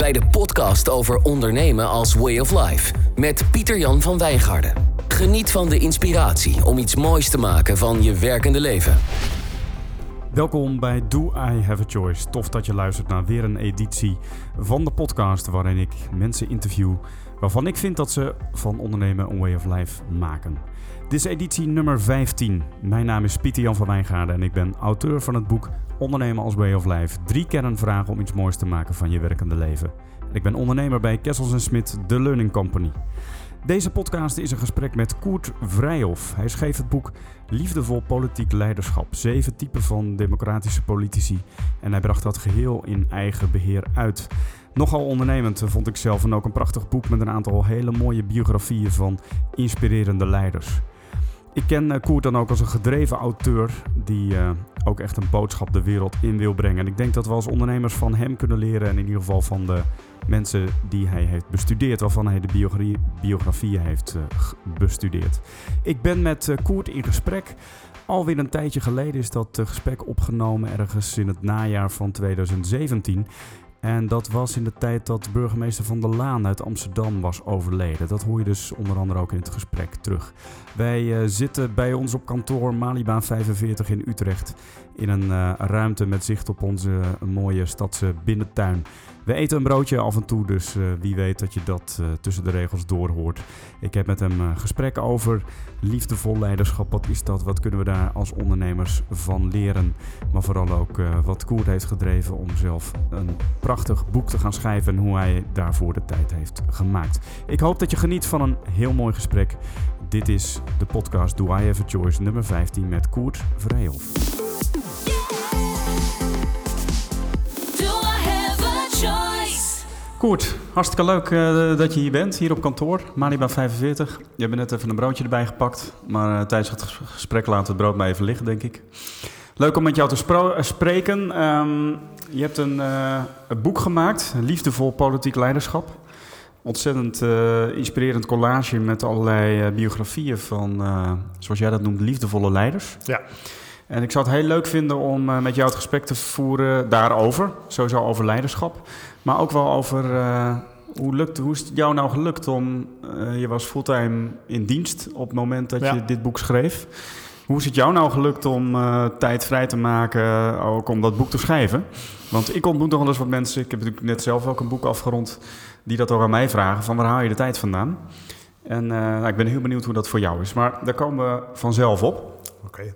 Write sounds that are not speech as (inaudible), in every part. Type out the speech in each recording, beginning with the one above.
bij de podcast over ondernemen als way of life met Pieter-Jan van Wijngaarden. Geniet van de inspiratie om iets moois te maken van je werkende leven. Welkom bij Do I Have a Choice. Tof dat je luistert naar weer een editie van de podcast waarin ik mensen interview waarvan ik vind dat ze van ondernemen een way of life maken. Dit is editie nummer 15. Mijn naam is Pieter Jan van Wijngaarden en ik ben auteur van het boek Ondernemen als Way of Life. Drie kernvragen om iets moois te maken van je werkende leven. Ik ben ondernemer bij Kessels Smit, The Learning Company. Deze podcast is een gesprek met Koert Vrijhof. Hij schreef het boek Liefdevol Politiek Leiderschap. Zeven typen van democratische politici. En hij bracht dat geheel in eigen beheer uit. Nogal ondernemend vond ik zelf en ook een prachtig boek met een aantal hele mooie biografieën van inspirerende leiders. Ik ken uh, Koert dan ook als een gedreven auteur die uh, ook echt een boodschap de wereld in wil brengen. En ik denk dat we als ondernemers van hem kunnen leren en in ieder geval van de mensen die hij heeft bestudeerd, waarvan hij de biografie, biografieën heeft uh, bestudeerd. Ik ben met Koert in gesprek. Alweer een tijdje geleden is dat gesprek opgenomen, ergens in het najaar van 2017. En dat was in de tijd dat burgemeester Van der Laan uit Amsterdam was overleden. Dat hoor je dus onder andere ook in het gesprek terug. Wij uh, zitten bij ons op kantoor Malibaan 45 in Utrecht. In een uh, ruimte met zicht op onze mooie stadse binnentuin. We eten een broodje af en toe, dus uh, wie weet dat je dat uh, tussen de regels doorhoort. Ik heb met hem gesprekken over liefdevol leiderschap. Wat is dat? Wat kunnen we daar als ondernemers van leren? Maar vooral ook wat Koert heeft gedreven om zelf een prachtig boek te gaan schrijven en hoe hij daarvoor de tijd heeft gemaakt. Ik hoop dat je geniet van een heel mooi gesprek. Dit is de podcast Do I Have a Choice nummer 15 met Koert Vrijhof. Koert, hartstikke leuk uh, dat je hier bent, hier op kantoor, Maliba 45. Je hebt net even een broodje erbij gepakt, maar uh, tijdens het gesprek laten we het brood maar even liggen, denk ik. Leuk om met jou te spreken. Um, je hebt een, uh, een, boek gemaakt, Liefdevol Politiek Leiderschap. Ontzettend inspirerend collage met allerlei biografieën van, zoals jij dat noemt, liefdevolle leiders. Ja. En ik zou het heel leuk vinden om met jou het gesprek te voeren daarover. Sowieso over leiderschap. Maar ook wel over hoe, lukt, hoe is het jou nou gelukt om... Je was fulltime in dienst op het moment dat ja. je dit boek schreef. Hoe is het jou nou gelukt om tijd vrij te maken ook om dat boek te schrijven? Want ik ontmoet nog wel eens wat mensen... Ik heb natuurlijk net zelf ook een boek afgerond... die dat ook aan mij vragen van waar haal je de tijd vandaan? En nou, ik ben heel benieuwd hoe dat voor jou is. Maar daar komen we vanzelf op. Oké. Okay.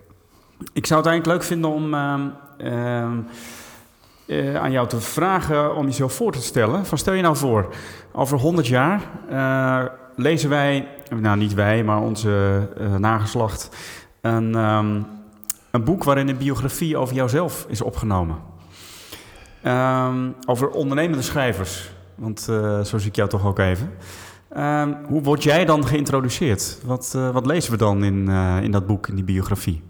Ik zou het eigenlijk leuk vinden om uh, uh, uh, aan jou te vragen om jezelf voor te stellen. Van stel je nou voor, over 100 jaar eh, lezen wij, nou niet wij, maar onze eh, nageslacht, een, um, een boek waarin een biografie over jouzelf is opgenomen. Um, over ondernemende schrijvers, want uh, zo zie ik jou toch ook even. Um, hoe word jij dan geïntroduceerd? Wat, wat lezen we dan in, in dat boek, in die biografie?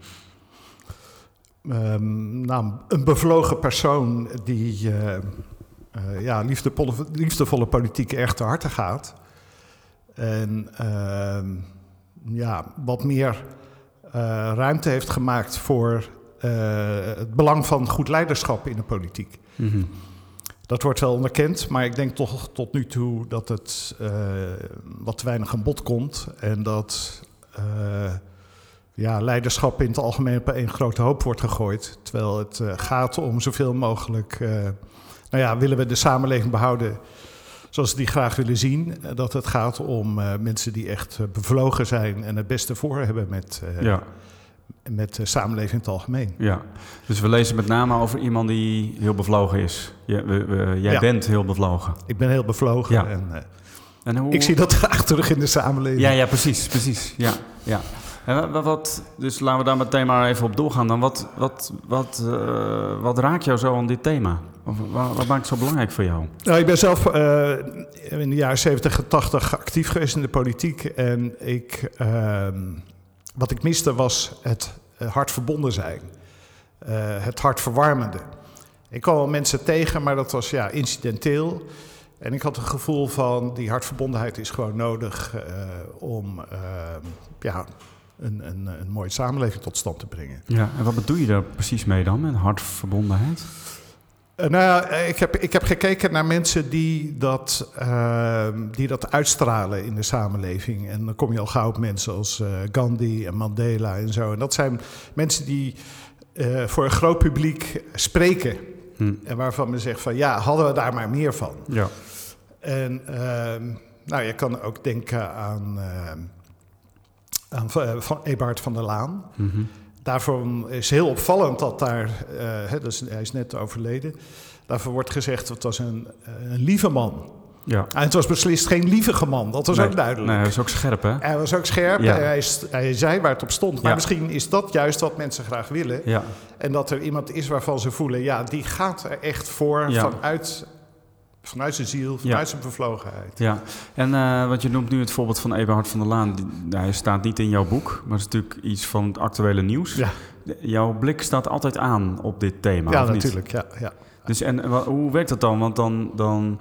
Nou, een bevlogen persoon die ja, liefdevolle, liefdevolle politiek echt te harte gaat. En ja, wat meer eh, ruimte heeft gemaakt voor het belang van goed leiderschap in de politiek. Mm -hmm. Dat wordt wel onderkend, maar ik denk toch tot nu toe dat het wat te weinig aan bod komt. En dat ja, leiderschap in het algemeen op één grote hoop wordt gegooid. Terwijl het uh, gaat om zoveel mogelijk. Uh, nou ja, willen we de samenleving behouden zoals we die graag willen zien? Dat het gaat om uh, mensen die echt bevlogen zijn en het beste voor hebben met. Ja. Met de samenleving in het algemeen. Ja, dus we lezen met name over iemand die heel bevlogen is. Je, we, we, jij ja. bent heel bevlogen. Ik ben heel bevlogen. Ja. En, en hoe... Ik zie dat (laughs) graag terug in de samenleving. Ja, ja precies, precies. Ja, ja. En wat, dus laten we daar meteen maar even op doorgaan. Dan wat, wat, wat, uh, wat raakt jou zo aan dit thema? Of wat, wat, maakt het zo belangrijk voor jou? Nou, ik ben zelf uh, in de jaren 70 en 80 actief geweest in de politiek. En ik, uh, wat ik miste was het hart verbonden zijn. Het hart verwarmende. Ik kwam wel mensen tegen, maar dat was ja, incidenteel. En ik had het gevoel van die hartverbondenheid is gewoon nodig om ja, een, een, een mooie samenleving tot stand te brengen. Ja, en wat bedoel je daar precies mee dan, met hartverbondenheid? Uh, nou ja, ik heb, ik heb gekeken naar mensen die dat, uh, die dat uitstralen in de samenleving. En dan kom je al gauw op mensen als uh, Gandhi en Mandela en zo. En dat zijn mensen die voor een groot publiek spreken. Hm. En waarvan men zegt van ja, hadden we daar maar meer van. Ja. En ehm, nou, je kan ook denken aan, aan van Eberhard van der Laan. Mm Daarvoor is heel opvallend dat daar, uh, dus hij is net overleden, daarvoor wordt gezegd dat het was een, een lieve man. Ja. En het was beslist geen lievige man, dat was ook duidelijk. Nee, hij was ook scherp, hè? Hij was ook scherp, ja. hij, hij, zei waar het op stond. Maar ja. misschien is dat juist wat mensen graag willen. Ja. En dat er iemand is waarvan ze voelen, ja, die gaat er echt voor vanuit Vanuit zijn ziel, vanuit ja. zijn bevlogenheid. Ja, en uh, wat je noemt nu het voorbeeld van Eberhard van der Laan. Die, hij staat niet in jouw boek, maar het is natuurlijk iets van het actuele nieuws. Ja. Jouw blik staat altijd aan op dit thema, Ja, natuurlijk. Ja, ja. Dus en hoe werkt dat dan? Want dan, dan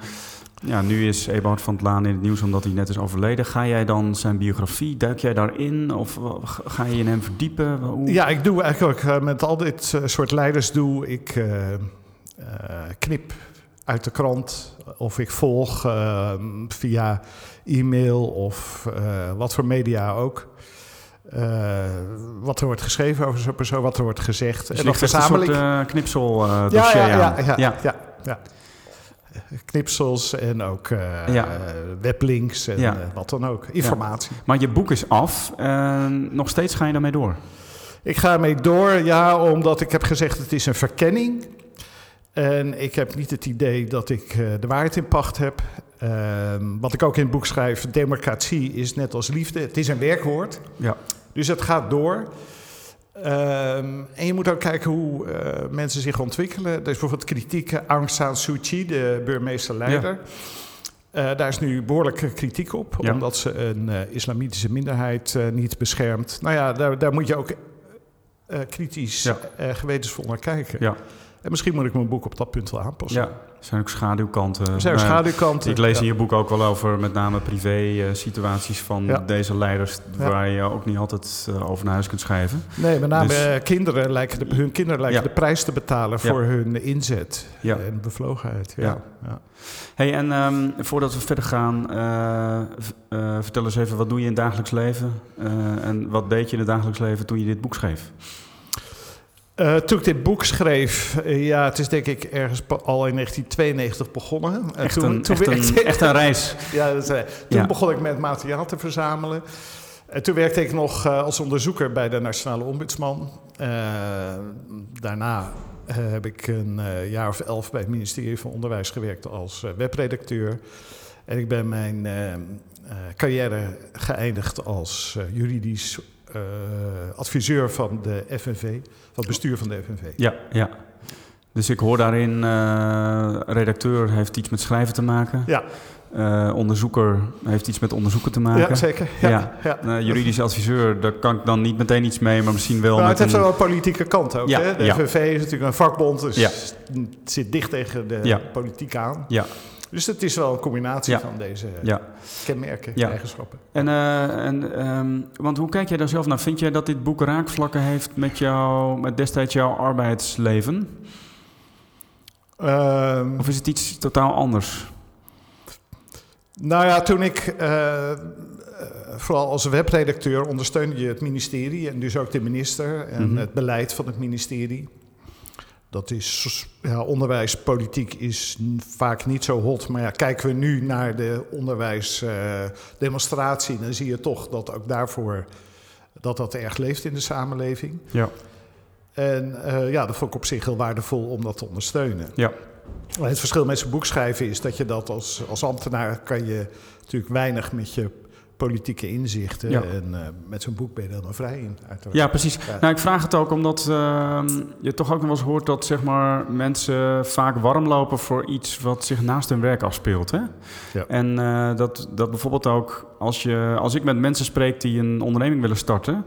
ja, nu is Eberhard van der Laan in het nieuws omdat hij net is overleden. Ga jij dan zijn biografie, duik jij daarin? Of ga je in hem verdiepen? Hoe? Ja, ik doe eigenlijk met al dit soort leiders doe ik uh, knip uit de krant of ik volg uh, via e-mail of uh, wat voor media ook. Uh, wat er wordt geschreven over zo'n persoon, wat er wordt gezegd. Dus en dat verzamel ik. Een knipsel ja, ja, ja, ja, ja, ja. Knipsels en ook weblinks en wat dan ook. Informatie. Maar je boek is af. nog steeds ga je daarmee door? Ik ga ermee door, ja, omdat ik heb gezegd het is een verkenning. En ik heb niet het idee dat ik uh, de waarheid in pacht heb. Uh, wat ik ook in het boek schrijf, democratie is net als liefde. Het is een werkwoord. Ja. Dus het gaat door. Uh, en je moet ook kijken hoe uh, mensen zich ontwikkelen. Er is bijvoorbeeld kritiek. Aung San Suu Kyi, de burgemeester-leider. Ja. daar is nu behoorlijke kritiek op. Ja. Omdat ze een islamitische minderheid niet beschermt. Nou ja, daar, daar moet je ook kritisch ja. gewetensvol naar kijken. Ja. En misschien moet ik mijn boek op dat punt wel aanpassen. Ja, er zijn ook schaduwkanten. Er zijn ook schaduwkanten. Ik lees ja. in je boek ook wel over met name privé-situaties van Ja. deze leiders... Waar je ook niet altijd uh, over naar huis kunt schrijven. Nee, met name Dus- eh, kinderen lijken de, hun kinderen lijken de prijs te betalen voor hun inzet en bevlogenheid. Ja. Hey, en ehm, voordat we verder gaan, eh, eh, vertel eens even... wat doe je in het dagelijks leven? Eh, en wat deed je in het dagelijks leven toen je dit boek schreef? Eh, toen ik dit boek schreef, eh, ja, het is denk ik ergens al in 1992 begonnen. En Echt toen, een, toen echt werkte- een, echt een reis. (laughs) Ja, dat is, eh, toen Ja. begon ik met materiaal te verzamelen. En toen werkte ik nog eh, als onderzoeker bij de Nationale Ombudsman. Eh, daarna eh, heb ik een eh, jaar of elf bij het ministerie van Onderwijs gewerkt als eh, webredacteur. En ik ben mijn eh, eh, carrière geëindigd als eh, juridisch eh, adviseur van de FNV, van het bestuur van de FNV. Ja, ja. Dus ik hoor daarin, eh, redacteur heeft iets met schrijven te maken. Ja, Eh, onderzoeker heeft iets met onderzoeken te maken. ja zeker. Ja, Ja. ja. Eh, juridisch adviseur, daar kan ik dan niet meteen iets mee, maar misschien wel Nou, met het heeft een... wel een politieke kant ook. Ja, hè? De. FNV is natuurlijk een vakbond, dus het zit dicht tegen de politiek aan. Ja, Dus het is wel een combinatie Ja. van deze ja. kenmerken, Ja. eigenschappen. En, eh, en ehm, want hoe kijk jij daar zelf naar? Vind jij dat dit boek raakvlakken heeft met, jou, met destijds jouw arbeidsleven? Ehm, Of is het iets totaal anders? nou ja, toen ik eh, eh, vooral als webredacteur ondersteunde je het ministerie en dus ook de minister en Mhm. het beleid van het ministerie. Dat is, ja, onderwijspolitiek is vaak niet zo hot. Maar ja, kijken we nu naar de onderwijsdemonstratie, dan zie je toch dat ook daarvoor dat dat erg leeft in de samenleving. Ja. En eh, ja, dat vond ik op zich heel waardevol om dat te ondersteunen. Ja. Het verschil met zo'n boek schrijven is dat je dat als, als ambtenaar kan je natuurlijk weinig met je politieke inzichten. Ja. En eh, met zo'n boek ben je er dan vrij in. Uiteraard. Ja, precies. Ja. Nou, ik vraag het ook omdat ehm, je toch ook nog wel eens hoort dat zeg maar, mensen vaak warm lopen voor iets wat zich naast hun werk afspeelt. Hè? Ja. En eh, dat, dat bijvoorbeeld ook als, je, als ik met mensen spreek die een onderneming willen starten,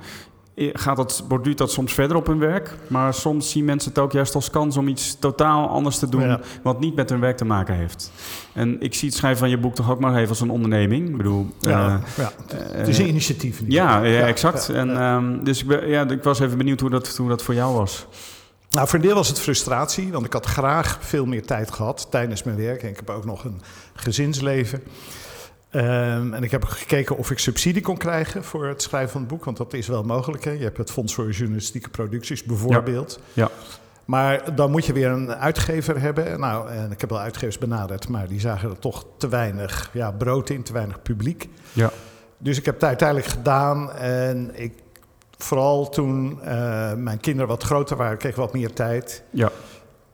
gaat dat, borduurt dat soms verder op hun werk. Maar soms zien mensen het ook juist als kans om iets totaal anders te doen, Ja. wat niet met hun werk te maken heeft. En ik zie het schrijven van je boek toch ook maar even als een onderneming. Ik bedoel, Ja, eh, ja. eh, Het is een initiatief. in ja, ja, exact. en, ehm, dus ik, ben, ja, ik was even benieuwd hoe dat, hoe dat voor jou was. Nou, voor een deel was het frustratie, want ik had graag veel meer tijd gehad tijdens mijn werk. En ik heb ook nog een gezinsleven. Ehm, en ik heb gekeken of ik subsidie kon krijgen voor het schrijven van het boek, want dat is wel mogelijk. Hè? Je hebt het Fonds voor Journalistieke Producties bijvoorbeeld. Ja. Maar dan moet je weer een uitgever hebben. Nou, en ik heb wel uitgevers benaderd, maar die zagen er toch te weinig ja, brood in, te weinig publiek. Ja. Dus ik heb het uiteindelijk gedaan. En ik, vooral toen eh, mijn kinderen wat groter waren, kreeg ik wat meer tijd. Ja.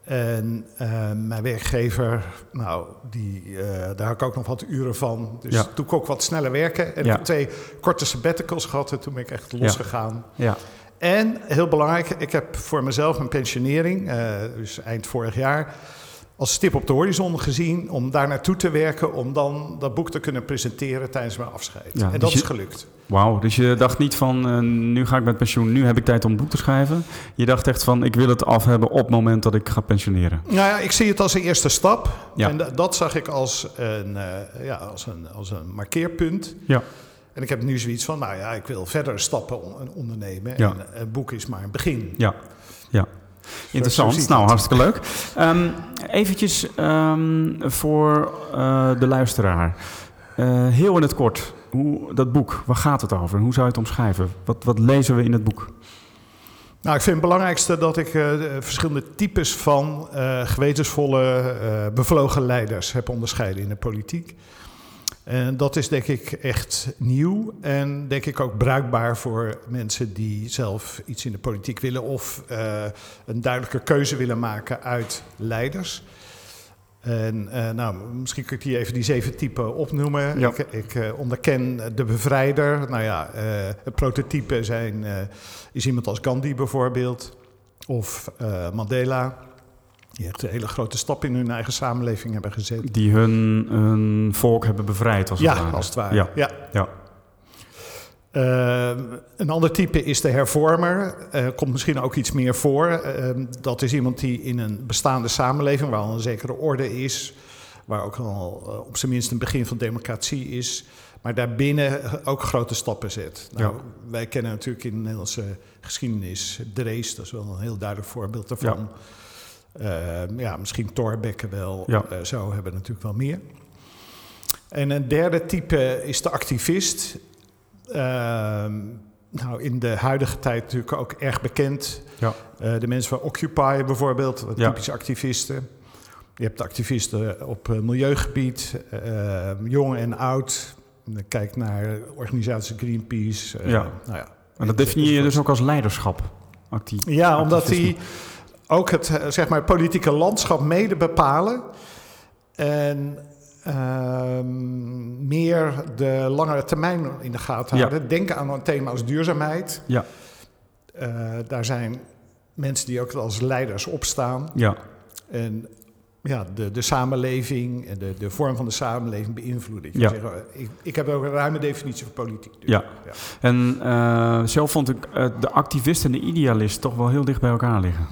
En uh, mijn werkgever, nou, die, uh, daar had ik ook nog wat uren van. Dus Ja. toen kon ik wat sneller werken. En Ja. ik heb twee korte sabbaticals gehad en toen ben ik echt losgegaan. Ja. En heel belangrijk, ik heb voor mezelf een pensionering, eh, dus eind vorig jaar, als stip op de horizon gezien om daar naartoe te werken, om dan dat boek te kunnen presenteren tijdens mijn afscheid. Ja, en dus dat je- is gelukt. Wauw, dus je dacht niet van eh, nu ga ik met pensioen, nu heb ik tijd om een boek te schrijven. Je dacht echt van ik wil het af hebben op het moment dat ik ga pensioneren. Nou ja, ik zie het als een eerste stap. Ja. En da- dat zag ik als een, eh, ja, als, een, als een markeerpunt. Ja. En ik heb nu zoiets van, nou ja, ik wil verdere stappen on- ondernemen. Ja. En een boek is maar een begin. Ja, ja. Interessant, nou hartstikke leuk. Ehm eventjes ehm, voor eh, de luisteraar. Eh, heel in het kort, hoe, dat boek, waar gaat het over? Hoe zou je het omschrijven? Wat, wat lezen we in het boek? Nou, ik vind het belangrijkste dat ik eh, de verschillende types van gewetensvolle, bevlogen leiders heb onderscheiden in de politiek. En dat is denk ik echt nieuw en denk ik ook bruikbaar voor mensen die zelf iets in de politiek willen of eh, een duidelijke keuze willen maken uit leiders. En eh, nou, misschien kun ik die even die zeven typen opnoemen. Ja. Ik, ik eh, onderken de bevrijder. Nou ja, het prototype zijn, is iemand als Gandhi bijvoorbeeld. Of Mandela. Die echt een hele grote stap in hun eigen samenleving hebben gezet. Die hun, hun volk hebben bevrijd als het ja, ware. als het ware. Ja, Ja. ja. Eh, een ander type is de hervormer. Eh komt misschien ook iets meer voor. Eh, dat is iemand die in een bestaande samenleving, waar al een zekere orde is, waar ook al op zijn minst een begin van democratie is, maar daarbinnen ook grote stappen zet. Nou, Wij kennen natuurlijk in de Nederlandse geschiedenis Drees, dat is wel een heel duidelijk voorbeeld daarvan. Eh, ja, misschien Thorbecke wel, Ja. Eh, zo hebben we natuurlijk wel meer. En een derde type is de activist. Ehm, nou, in de huidige tijd natuurlijk ook erg bekend. Ja. Eh, de mensen van Occupy bijvoorbeeld, wat typische activisten. Je hebt de activisten op eh, milieugebied, eh, jong en oud. Kijk naar organisatie Greenpeace. Ja. Nou ja, En dat definieer je dus ook als leiderschap. Actie. ja, omdat die ook het eh, zeg maar, politieke landschap mede bepalen. En ehm, meer de langere termijn in de gaten Ja. houden. Denk aan een thema als duurzaamheid. Ja. Eh, daar zijn mensen die ook als leiders opstaan. Ja, En ja, de, de samenleving en de, de vorm van de samenleving beïnvloeden. Ik, Ja. ik, ik heb ook een ruime definitie van politiek. dus. Ja. Ja. en eh, zelf vond ik de activist en de idealist toch wel heel dicht bij elkaar liggen.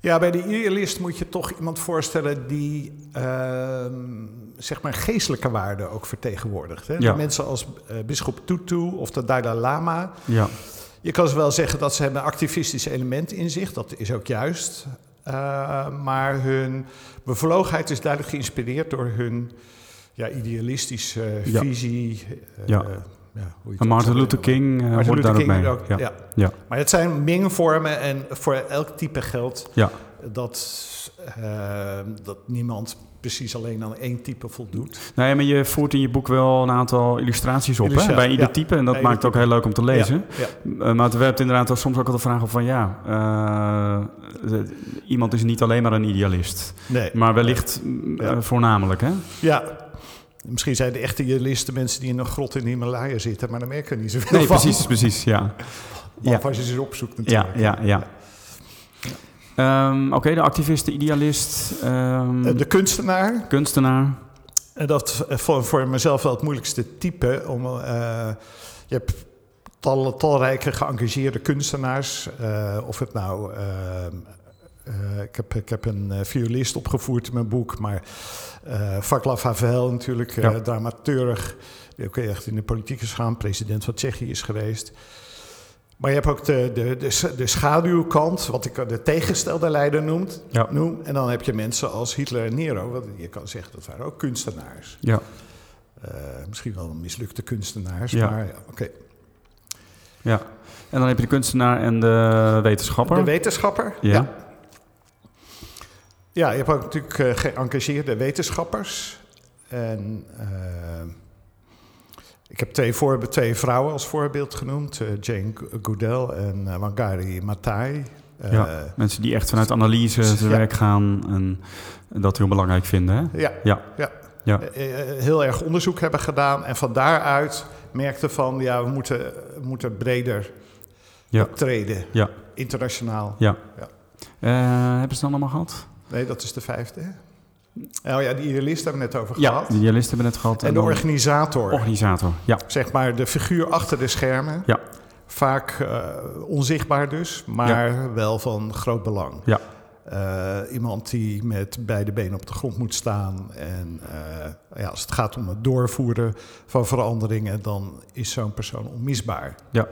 Ja, bij de idealist moet je toch iemand voorstellen die ehm, zeg maar geestelijke waarden ook vertegenwoordigt. Hè? Ja. Mensen als eh bisschop Tutu of de Dalai Lama. Ja, Je kan ze wel zeggen dat ze hebben een activistisch element in zich. Dat is ook juist. Eh, maar hun bevlogenheid is duidelijk geïnspireerd door hun ja, idealistische Ja. visie. eh, Ja. Ja, Martin Luther. King Martin daar Luther King ook, ja. ja. Ja. Maar het zijn mengvormen en voor elk type geldt Ja. dat, eh, dat niemand precies alleen aan één type voldoet. Nee, maar je voert in je boek wel een aantal illustraties op hè, bij ieder ja. type. En dat Bij maakt het ook heel leuk om te lezen. Ja, ja. Eh, maar het werpt inderdaad wel soms ook al de vraag op van ja, iemand is niet alleen maar een idealist. Nee. Maar wellicht voornamelijk hè? Ja. Misschien zijn de echte idealisten mensen die in een grot in de Himalaya zitten, maar daar merken we niet zoveel Nee, van. precies, precies, ja. Ja. als je ze opzoekt Ja, natuurlijk. ja, ja. Ehm, Oké, de activist, de idealist, ehm, Eh, De kunstenaar, kunstenaar. en dat eh, voor, voor mezelf wel het moeilijkste type. Om, eh, je hebt tal, talrijke geëngageerde kunstenaars. of het nou... eh, eh, ik, heb, ik heb een eh, violist opgevoerd in mijn boek, maar eh Vaclav Havel natuurlijk, Ja. dramaturg, die ook echt in de politiek is gegaan, president van Tsjechië is geweest. Maar je hebt ook de, de, de, de schaduwkant, wat ik de tegenstelde leider noemt, Ja. noem. En dan heb je mensen als Hitler en Nero. Want je kan zeggen dat waren ook kunstenaars. Ja, misschien wel mislukte kunstenaars, Ja. maar ja, oké. ja. En dan heb je de kunstenaar en de wetenschapper. De wetenschapper. Ja. Ja. Je hebt ook natuurlijk eh, geëngageerde wetenschappers. En eh, ik heb twee, voor, twee vrouwen als voorbeeld genoemd. eh, Jane Goodell en eh, Wangari Maathai. Ja. Mensen die echt vanuit analyse te Ja. werk gaan en dat heel belangrijk vinden. Hè? ja, Ja. ja. Ja. Heel erg onderzoek hebben gedaan. En van daaruit merkten van, ja, we moeten, we moeten breder Ja. optreden. Ja. Internationaal. Ja. Ja. Hebben ze dan allemaal gehad? Nee, dat is de vijfde. Oh ja, die idealist hebben we het net over Ja, gehad. de dialisten hebben we net gehad. En de organisator, organisator. Ja. zeg maar de figuur achter de schermen. Ja. Vaak eh, onzichtbaar dus, maar wel van groot belang. Ja. Eh, iemand die met beide benen op de grond moet staan. En eh, ja, als het gaat om het doorvoeren van veranderingen, dan is zo'n persoon onmisbaar. Ja.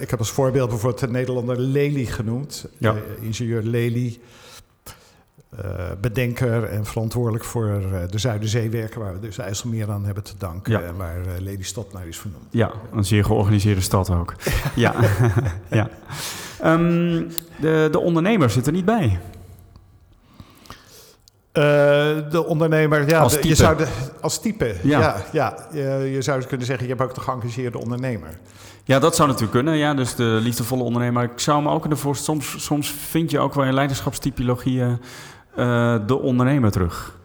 Ik heb als voorbeeld bijvoorbeeld de Nederlander Lely genoemd. Ja. Ingenieur Lely. Eh, bedenker en verantwoordelijk voor eh, de Zuiderzeewerken, waar we dus IJsselmeer aan hebben te danken. Ja. En waar eh, Lelystad naar is vernoemd. Ja, een zeer georganiseerde stad ook. ja. (laughs) ja. Ehm, de, de ondernemer zit er niet bij. De ondernemer, ja, Als type. je zou de, als type. Ja. Ja, ja, je, je zou kunnen zeggen, je hebt ook de geëngageerde ondernemer. Ja, dat zou natuurlijk kunnen. Ja, dus de liefdevolle ondernemer. Ik zou me ook in de voor soms, soms vind je ook wel in leiderschapstypologieën eh, de ondernemer terug.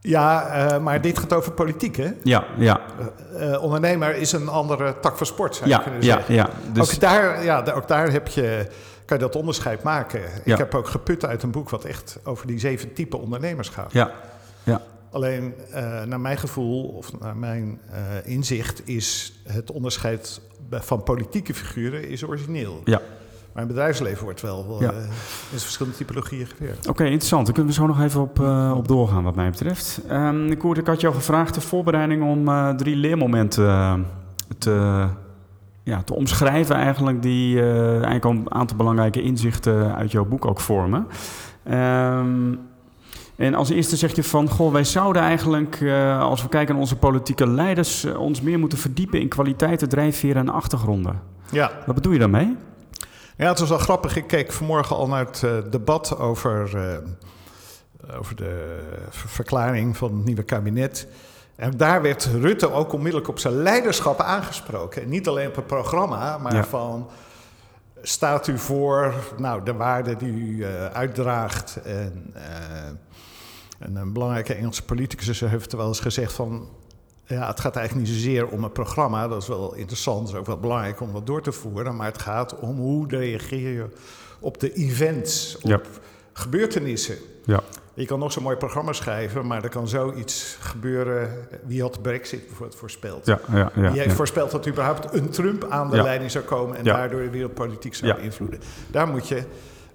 Ja, eh, maar dit gaat over politiek, hè? Ja, ja, Eh, ondernemer is een andere tak van sport, zou je ja, kunnen ja, zeggen. ja. Dus, ook, daar, ja, ook daar heb je, kan je dat onderscheid maken. Ja. Ik heb ook geput uit een boek wat echt over die zeven type ondernemers gaat. ja, ja, Alleen, naar mijn gevoel, of naar mijn inzicht, is het onderscheid van politieke figuren is origineel. ja. Maar in het bedrijfsleven wordt wel Ja. eh, in verschillende typologieën gewerkt. Oké, interessant. Daar kunnen we zo nog even op, eh, op doorgaan, wat mij betreft. Koert, ik had jou gevraagd de voorbereiding om eh, drie leermomenten te, ja, te omschrijven, eigenlijk, die eigenlijk al een aantal belangrijke inzichten uit jouw boek ook vormen. Ehm, en als eerste zeg je van, goh, wij zouden eigenlijk, als we kijken naar onze politieke leiders, ons meer moeten verdiepen in kwaliteiten, drijfveren en achtergronden. Ja. Wat bedoel je daarmee? Ja, het was wel grappig. Ik keek vanmorgen al naar het eh, debat over, eh, over de ver- verklaring van het nieuwe kabinet. En daar werd Rutte ook onmiddellijk op zijn leiderschap aangesproken. En niet alleen op het programma, maar Ja. van... Staat u voor nou, de waarden die u eh, uitdraagt? En, en een belangrijke Engelse politicus heeft wel eens gezegd van... Ja, het gaat eigenlijk niet zozeer om het programma. Dat is wel interessant, dat is ook wel belangrijk om dat door te voeren. Maar het gaat om hoe reageer je op de events, op Ja. gebeurtenissen. Ja. Je kan nog zo'n mooi programma schrijven, maar er kan zoiets gebeuren. Wie had brexit bijvoorbeeld voorspeld? Ja, ja, ja. Wie heeft ja. voorspeld dat überhaupt een Trump aan de Ja. leiding zou komen en Ja. daardoor de wereldpolitiek zou beïnvloeden? Daar moet je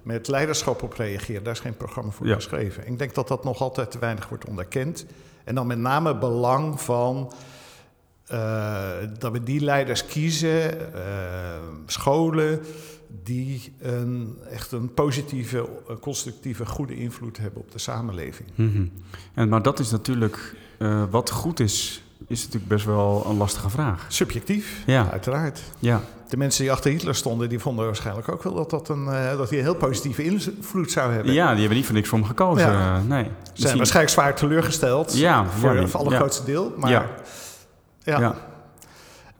met leiderschap op reageren. Daar is geen programma voor geschreven. Ik denk dat dat nog altijd te weinig wordt onderkend. En dan met name belang van eh, dat we die leiders kiezen, eh, scholen, die een, echt een positieve, constructieve, goede invloed hebben op de samenleving. Mhm. en, maar dat is natuurlijk, eh, wat goed is, is natuurlijk best wel een lastige vraag. Subjectief, Ja. uiteraard. Ja, De mensen die achter Hitler stonden, die vonden waarschijnlijk ook wel dat, dat, een, eh, dat hij een heel positieve invloed zou hebben. ja die hebben niet voor niks voor hem gekozen. Ja. nee. Ze zijn waarschijnlijk zwaar teleurgesteld. Ja, voor ja, het die- allergrootste deel. Maar Ja. ja. Ja.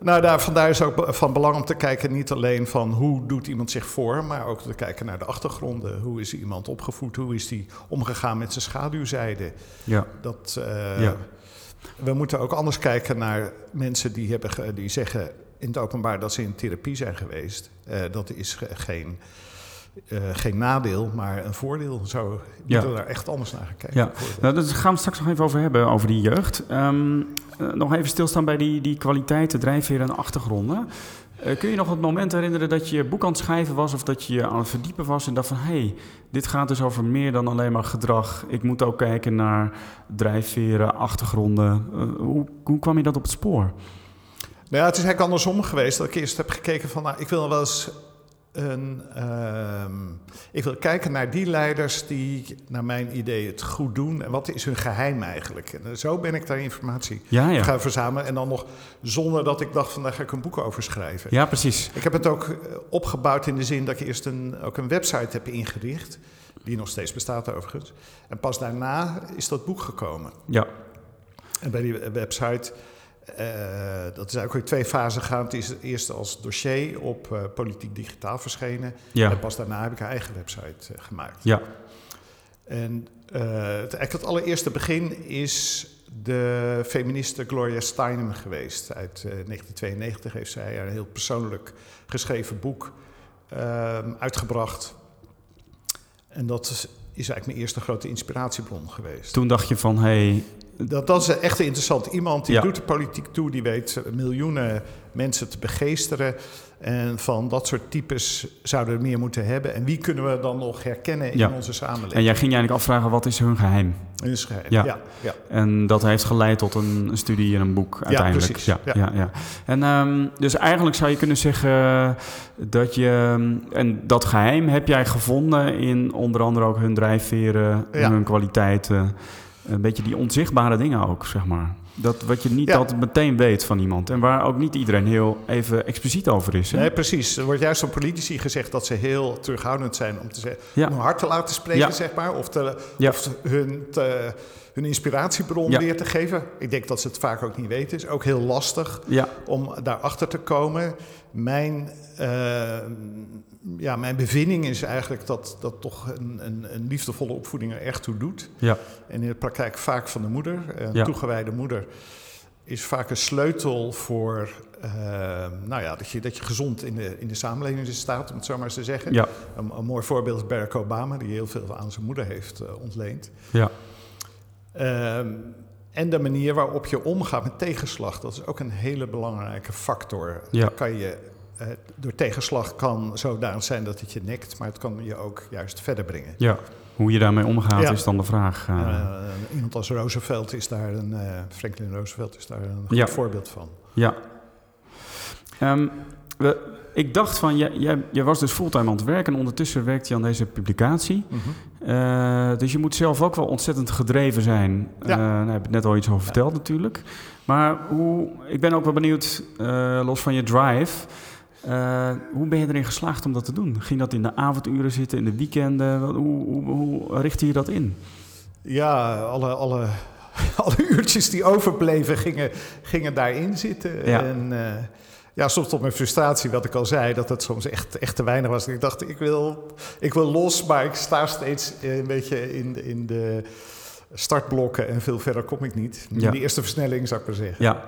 Nou, daar, vandaar is ook van belang om te kijken niet alleen van hoe doet iemand zich voor, maar ook te kijken naar de achtergronden. Hoe is iemand opgevoed? Hoe is die omgegaan met zijn schaduwzijde? Ja, Dat, eh, Ja. We moeten ook anders kijken naar mensen die, hebben, die zeggen in het openbaar dat ze in therapie zijn geweest. Eh, dat is ge- geen, eh, geen nadeel, maar een voordeel. Zo we Ja. moeten daar echt anders naar gaan kijken. ja. Nou, daar gaan we straks nog even over hebben, over die jeugd. Ehm, eh, nog even stilstaan bij die, die kwaliteiten, drijfveren en achtergronden. Eh, kun je nog het moment herinneren dat je boek aan het schrijven was... of dat je aan het verdiepen was en dacht van... hé, hey, dit gaat dus over meer dan alleen maar gedrag. Ik moet ook kijken naar drijfveren, achtergronden. Eh, hoe, hoe kwam je dat op het spoor? Nou ja, het is eigenlijk andersom geweest. Dat ik eerst heb gekeken van, nou, ik wil wel eens een... ehm, ik wil kijken naar die leiders die, naar mijn idee, het goed doen. En wat is hun geheim eigenlijk? En eh, zo ben ik daar informatie Ja, ja. gaan verzamelen. En dan nog zonder dat ik dacht van, daar ga ik een boek over schrijven. Ja, precies. Ik heb het ook eh, opgebouwd in de zin dat ik eerst een, ook een website heb ingericht. Die nog steeds bestaat overigens. En pas daarna is dat boek gekomen. Ja, En bij die website, eh, dat is eigenlijk twee fasen gegaan. Het is eerst als dossier op eh, Politiek Digitaal verschenen. ja, En pas daarna heb ik een eigen website eh, gemaakt. ja. En het, eigenlijk het allereerste begin is de feministe Gloria Steinem geweest. Uit eh, 1992 heeft zij een heel persoonlijk geschreven boek ehm, uitgebracht. En dat is, is eigenlijk mijn eerste grote inspiratiebron geweest. Toen dacht je van, hé, hey, Dat, dat is echt interessant. Iemand die Ja. doet de politiek toe, die weet miljoenen mensen te begeesteren. En van dat soort types zouden we meer moeten hebben. En wie kunnen we dan nog herkennen Ja. in onze samenleving? en jij ging je eigenlijk afvragen, wat is hun geheim? De schijn. Ja. Ja. Ja, En dat heeft geleid tot een, een studie en een boek uiteindelijk. precies. Ja, Ja. ja. Ja, En dus dus eigenlijk zou je kunnen zeggen dat je... En dat geheim heb jij gevonden in onder andere ook hun drijfveren, hun kwaliteiten. Een beetje die onzichtbare dingen ook, zeg maar. Dat wat je niet Ja. altijd meteen weet van iemand. En waar ook niet iedereen heel even expliciet over is. Hè? Nee, precies. Er wordt juist door politici gezegd dat ze heel terughoudend zijn om, te zeggen, Ja. om hun hart te laten spreken, Ja. zeg maar. Of, te, of hun, te- hun inspiratiebron weer te geven. Ik denk dat ze het vaak ook niet weten. is ook heel lastig om daarachter te komen. Mijn, eh, ja, mijn bevinding is eigenlijk dat, dat toch een, een, een liefdevolle opvoeding er echt toe doet. ja, En in de praktijk vaak van de moeder. Een Ja. toegewijde moeder is vaak een sleutel voor eh, nou ja, dat, je, dat je gezond in de, in de samenleving staat, om het zo maar eens te zeggen. ja, Een, een mooi voorbeeld is Barack Obama, die heel veel aan zijn moeder heeft eh, ontleend. ja, Ehm, en de manier waarop je omgaat met tegenslag, dat is ook een hele belangrijke factor. Ja. Kan je, eh, door tegenslag kan zodanig zijn dat het je nekt, maar het kan je ook juist verder brengen. ja. Hoe je daarmee omgaat Ja. is dan de vraag. eh. Eh, iemand als Roosevelt is daar een, Franklin Roosevelt is daar een goed Ja. voorbeeld van. Ja. Ehm, we, ik dacht van, jij, jij, jij was dus fulltime aan het werken en ondertussen werkte je aan deze publicatie. Eh, dus je moet zelf ook wel ontzettend gedreven zijn. Ja. Daar heb ik net al iets over verteld natuurlijk. Maar hoe, ik ben ook wel benieuwd, los van je drive... eh, hoe ben je erin geslaagd om dat te doen? Ging dat in de avonduren zitten, in de weekenden? Hoe, hoe, hoe richtte je dat in? Ja, alle, alle, (laughs) alle uurtjes die overbleven gingen, gingen daarin zitten. Ja. En eh, ja, soms tot mijn frustratie, wat ik al zei, dat het soms echt, echt te weinig was. Ik dacht, ik wil, ik wil los, maar ik sta steeds een beetje in, de- in de startblokken en veel verder kom ik niet. Ja. In de eerste versnelling, zou ik maar zeggen. Ja,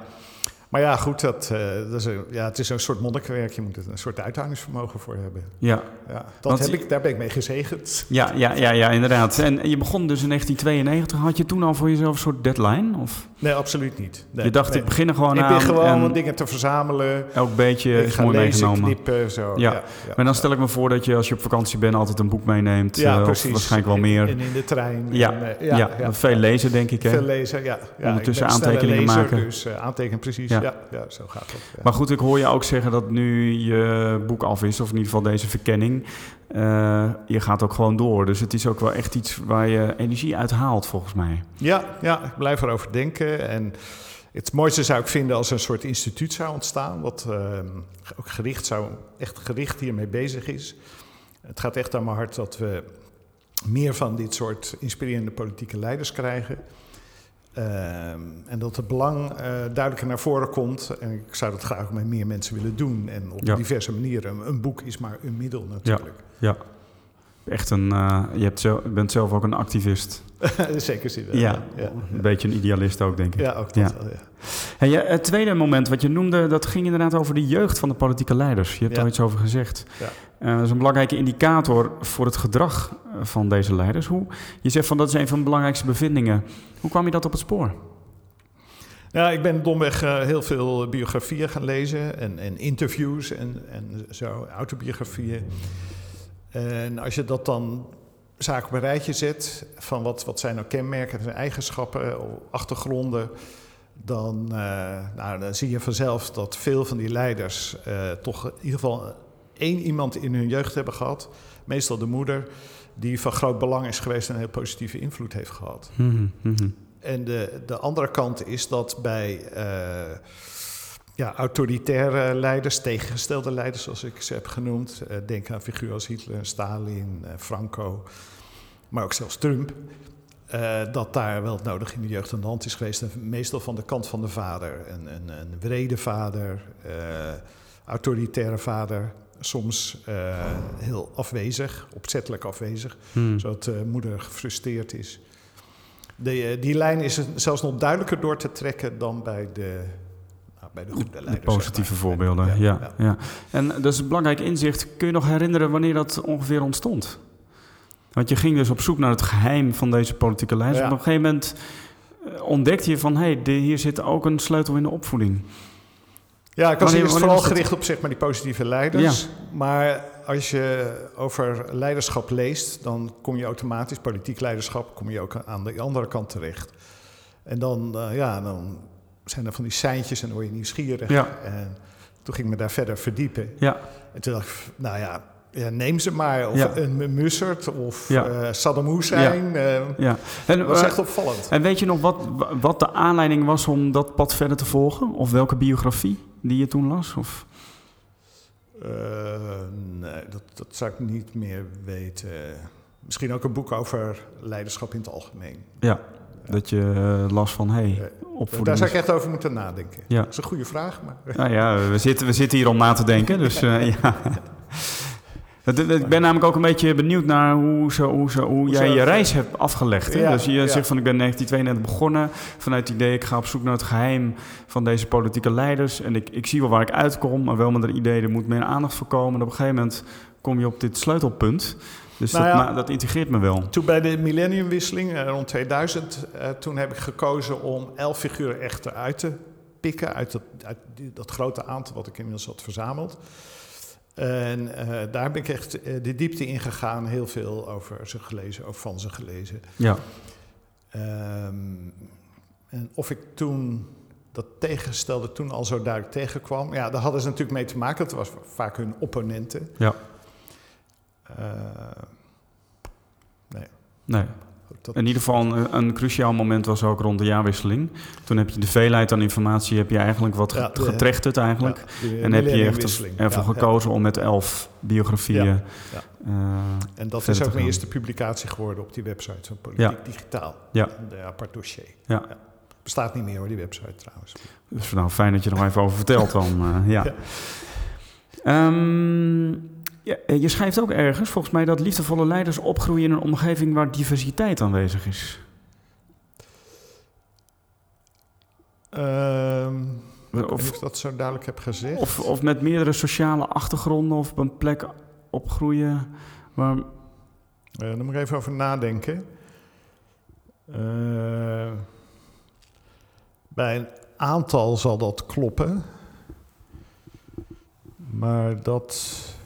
Maar ja, goed, dat, eh, dat is een, ja, het is een soort monnikenwerk. Je moet er een soort uithoudingsvermogen voor hebben. ja. Ja, dat heb ik, daar ben ik mee gezegend. Ja, ja, ja, ja, inderdaad. En je begon dus in 1992. Had je toen al voor jezelf een soort deadline? Of Nee, absoluut niet. Nee, je dacht, nee. ik begin er gewoon ik aan ben gewoon en dingen te verzamelen. elk beetje ik is mooi lezen, meegenomen. knippen, zo. Ja. Ja, ja. Maar dan stel ik me voor dat je als je op vakantie bent altijd een boek meeneemt. ja, eh, precies. Of waarschijnlijk wel meer. En in de trein. ja, en, eh, ja, veel lezen denk ik. Hè? Veel lezen, ja. Ondertussen ik aantekeningen lezer, maken. Dus aantekenen precies. Ja. Ja. Ja, zo gaat dat. Ja. Maar goed, ik hoor je ook zeggen dat nu je boek af is, of in ieder geval deze verkenning. eh, je gaat ook gewoon door. Dus het is ook wel echt iets waar je energie uit haalt, volgens mij. Ja, ja, ik blijf erover denken. En het mooiste zou ik vinden als er een soort instituut zou ontstaan, wat uh, ook gericht zou, echt gericht hiermee bezig is. Het gaat echt aan mijn hart dat we meer van dit soort inspirerende politieke leiders krijgen. Uh, en dat het belang uh, duidelijker naar voren komt. En ik zou dat graag met meer mensen willen doen. En op ja. diverse manieren. Een boek is maar een middel natuurlijk. Ja, ja. echt een. Uh, je hebt zelf, bent zelf ook een activist. (laughs) Zeker zin. Ja, ja, een beetje een idealist ook, denk ik. Ja, ook dat wel, ja. Hey, het tweede moment wat je noemde, dat ging inderdaad over de jeugd van de politieke leiders. Je hebt daar iets over gezegd. Uh, dat is een belangrijke indicator voor het gedrag van deze leiders. Hoe, je zegt van dat is een van de belangrijkste bevindingen. Hoe kwam je dat op het spoor? Ja, ik ben domweg uh, heel veel biografieën gaan lezen en, en interviews en, en zo, autobiografieën. En als je dat dan zaken op een rijtje zet van wat, wat zijn nou kenmerken en eigenschappen, achtergronden, dan, nou, dan zie je vanzelf dat veel van die leiders toch in ieder geval één iemand in hun jeugd hebben gehad, meestal de moeder, die van groot belang is geweest en een heel positieve invloed heeft gehad. Mhm, mhm. En de, de andere kant is dat bij uh, ja, autoritaire leiders, tegengestelde leiders zoals ik ze heb genoemd, uh, denk aan figuren als Hitler, Stalin, uh, Franco, maar ook zelfs Trump, dat daar wel nodig in de jeugd aan de hand is geweest. En meestal van de kant van de vader. Een, een, een wrede vader, autoritaire vader, soms heel afwezig, opzettelijk afwezig, Hmm. zodat moeder gefrustreerd is. De, die lijn is zelfs nog duidelijker door te trekken dan bij de, nou, bij de goede leiders. De positieve zeg maar. voorbeelden, ja, ja, ja. En dat is een belangrijk inzicht. Kun je nog herinneren wanneer dat ongeveer ontstond? Want je ging dus op zoek naar het geheim van deze politieke leiders. Ja. Op een gegeven moment eh, ontdekte je van... hé, hey, hier zit ook een sleutel in de opvoeding. Ja, ik was Wanneer- eerst vooral gericht op zeg maar, die positieve leiders. Maar als je over leiderschap leest, dan kom je automatisch, politiek leiderschap, kom je ook aan de andere kant terecht. En dan, eh, ja, dan zijn er van die seintjes en dan word je nieuwsgierig. Ja. En toen ging ik me daar verder verdiepen. Ja, En toen dacht ik, nou ja, ja neem ze maar. Of Ja. een Mussert of Ja. eh, Saddam Hussein. eh, ja. En, dat was eh, echt opvallend. en weet je nog wat, wat de aanleiding was om dat pad verder te volgen? Of welke biografie die je toen las? Of? Eh, nee, dat, dat zou ik niet meer weten. Misschien ook een boek over leiderschap in het algemeen. Ja, dat je eh, las van... hé, hey, Eh, opvoeding Daar zou is- ik echt over moeten nadenken. Ja. Dat is een goede vraag, maar... Nou ja, we zitten, we zitten hier om na te denken, dus eh, (laughs) ja. (laughs) Ik ben namelijk ook een beetje benieuwd naar hoe, zo, hoe, zo, hoe jij je reis hebt afgelegd. Hè? Ja, dus je ja. zegt van ik ben in 1992 begonnen vanuit het idee ik ga op zoek naar het geheim van deze politieke leiders. En ik, ik zie wel waar ik uitkom, maar wel met het idee er moet meer aandacht voor komen. En op een gegeven moment kom je op dit sleutelpunt. Dus Nou dat, ja. dat integreert me wel. Toen bij de millenniumwisseling, eh, rond 2000, eh, toen heb ik gekozen om elf figuren echt eruit te pikken. Uit dat, uit dat grote aantal wat ik inmiddels had verzameld. En eh, daar ben ik echt eh, de diepte in gegaan. Heel veel over ze gelezen, ook van ze gelezen. Ja, Ehm, en of ik toen dat tegengestelde toen al zo duidelijk tegenkwam. Ja, daar hadden ze natuurlijk mee te maken. Dat was vaak hun opponenten. ja, Eh, nee. Dat, In ieder geval een, een cruciaal moment was ook rond de jaarwisseling. Toen heb je de veelheid aan informatie heb je eigenlijk wat Ja, getrechterd eigenlijk. ja, En heb je echt ervoor gekozen om met elf biografieën. Eh, En dat is ook mijn eerste publicatie geworden op die website van Politiek Ja. Digitaal. Ja. Een apart dossier. Ja. Bestaat niet meer hoor, die website trouwens. dus nou, fijn dat je er nog even over vertelt dan. eh, ja. Ja. Ehm, ja, eh, je schrijft ook ergens, volgens mij, dat liefdevolle leiders opgroeien in een omgeving waar diversiteit aanwezig is. Of Of, ik dat zo duidelijk heb gezegd? of, of met meerdere sociale achtergronden of op een plek opgroeien waar... Eh, daar moet ik even over nadenken. Eh, bij een aantal zal dat kloppen. Maar dat.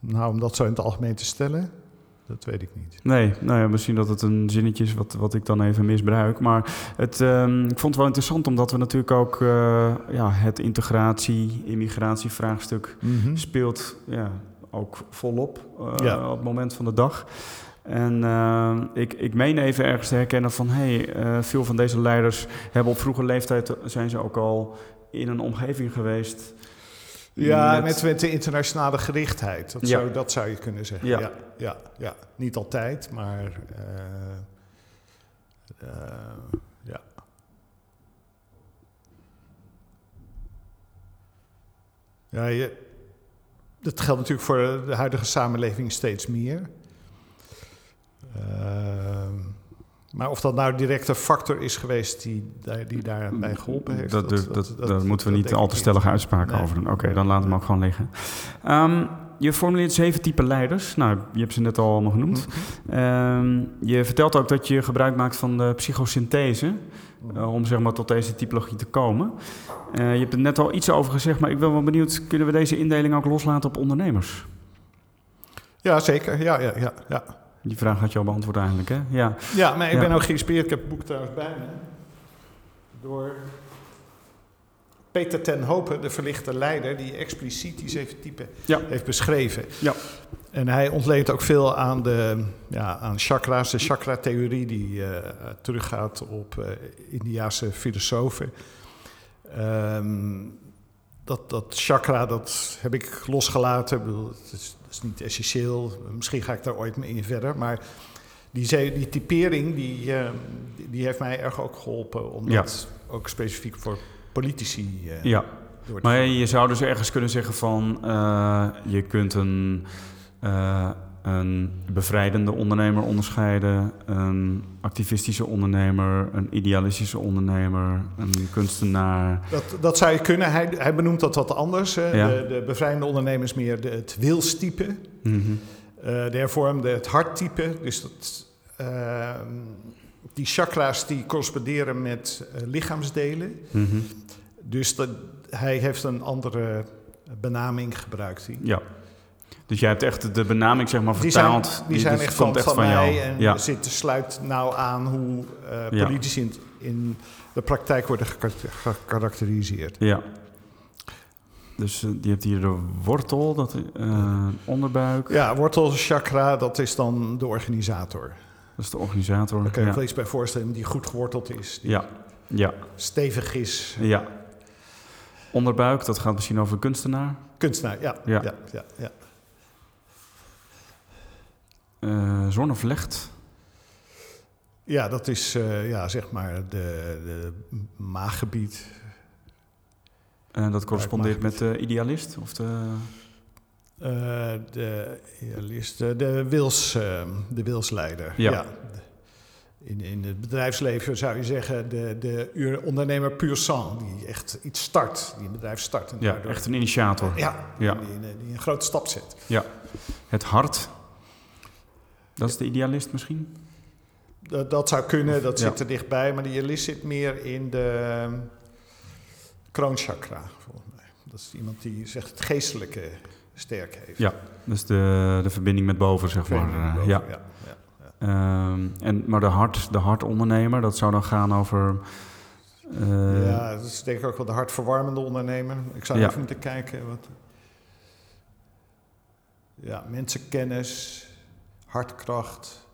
Nou, om dat zo in het algemeen te stellen, dat weet ik niet. Nee, nou ja, misschien dat het een zinnetje is wat, wat ik dan even misbruik. Maar het, ehm, ik vond het wel interessant omdat we natuurlijk ook eh, ja, het integratie, immigratievraagstuk speelt ja, ook volop eh, Ja. op het moment van de dag. En eh, ik, ik meen even ergens te herkennen van... hey, veel van deze leiders hebben op vroege leeftijd... zijn ze ook al in een omgeving geweest... Ja, Met- de internationale gerichtheid. Dat, Ja. zou, dat zou je kunnen zeggen. Ja. Ja, ja, ja, Niet altijd, maar. eh, eh, ja. Ja, je, dat geldt natuurlijk voor de huidige samenleving steeds meer. Ehm, maar of dat nou direct een factor is geweest die, die daarbij geholpen heeft. Dat, dat, dat, daar moeten we niet al te stellige uitspraken Nee. over doen. Oké, dan laten we hem ook gewoon liggen. Ehm, je formuleert zeven typen leiders. Nou, je hebt ze net al allemaal genoemd. Ehm, je vertelt ook dat je gebruik maakt van de psychosynthese... eh, om zeg maar tot deze typologie te komen. Eh, je hebt er net al iets over gezegd, maar ik ben wel benieuwd... kunnen we deze indeling ook loslaten op ondernemers? Ja, zeker. Ja, ja, ja, ja. Die vraag had je al beantwoord eigenlijk, hè? Ja. Ja, maar ik Ja. ben ook geïnspireerd. Ik heb het boek trouwens bij me. door Peter ten Hopen, de verlichte leider, die expliciet die zeven typen Ja. heeft beschreven. Ja. En hij ontleent ook veel aan, de, ja, aan chakra's, de chakra-theorie die eh, teruggaat op eh Indiase filosofen. Ehm, dat, dat chakra, dat heb ik losgelaten. Ik bedoel, het is, het is niet essentieel. Misschien ga ik daar ooit mee in verder. Maar die, die typering, die, eh, die, heeft mij erg ook geholpen. Om Ja. dat ook specifiek voor politici eh, Ja, door te maar je zou dus ergens kunnen zeggen van... eh, je kunt een, eh, een bevrijdende ondernemer onderscheiden... een activistische ondernemer, een idealistische ondernemer... een kunstenaar. Dat, dat zou je kunnen. Hij, hij benoemt dat wat anders. Ja. De, de bevrijdende ondernemer is meer de, het wilstype. Mhm. Eh, de hervormde het harttype. Dus dat, ehm, die chakra's die corresponderen met eh, lichaamsdelen. Mhm. Dus dat, hij heeft een andere benaming gebruikt. Ja. Dus jij hebt echt de benaming zeg maar die zijn, vertaald. die zijn dus echt komt van, van, mij jou. en ja. zit, sluit nou aan hoe Ja. politici in, in de praktijk worden geka- gekarakteriseerd. ja. Dus eh, je hebt hier de wortel, dat, eh, onderbuik. Ja, wortelchakra, dat is dan de organisator. Dat is de organisator. Daar kan je ja. wel iets bij voorstellen die goed geworteld is, die ja. Ja. stevig is. ja. Onderbuik, dat gaat misschien over kunstenaar. Kunstenaar, ja. Ja. ja. ja, ja, zonnevlecht. Ja, dat is eh, ja, zeg maar de, de maaggebied. En dat correspondeert met de idealist? Of de... Eh, de idealist, de, wils, eh, de wilsleider. Ja. In, in het bedrijfsleven zou je zeggen de, de ondernemer puur sang, die echt iets start, die een bedrijf start. En Ja, daardoor- echt een initiator. Ja, Ja. Die, die, die een grote stap zet. Ja. Het hart. Dat is de idealist misschien? Dat, dat zou kunnen, dat Ja. zit er dichtbij, maar de idealist zit meer in de ehm, kroonchakra, volgens mij. Dat is iemand die zegt het geestelijke sterk heeft. Ja, dus de, de verbinding met boven, zeg maar. Verbinding eh, boven, ja. ja, ja. Ehm, en, maar de hart, de hartondernemer, dat zou dan gaan over... eh, ja, dat is denk ik ook wel de hartverwarmende ondernemer. Ik zou Ja. even moeten kijken. Wat... Ja, mensenkennis, hartkracht,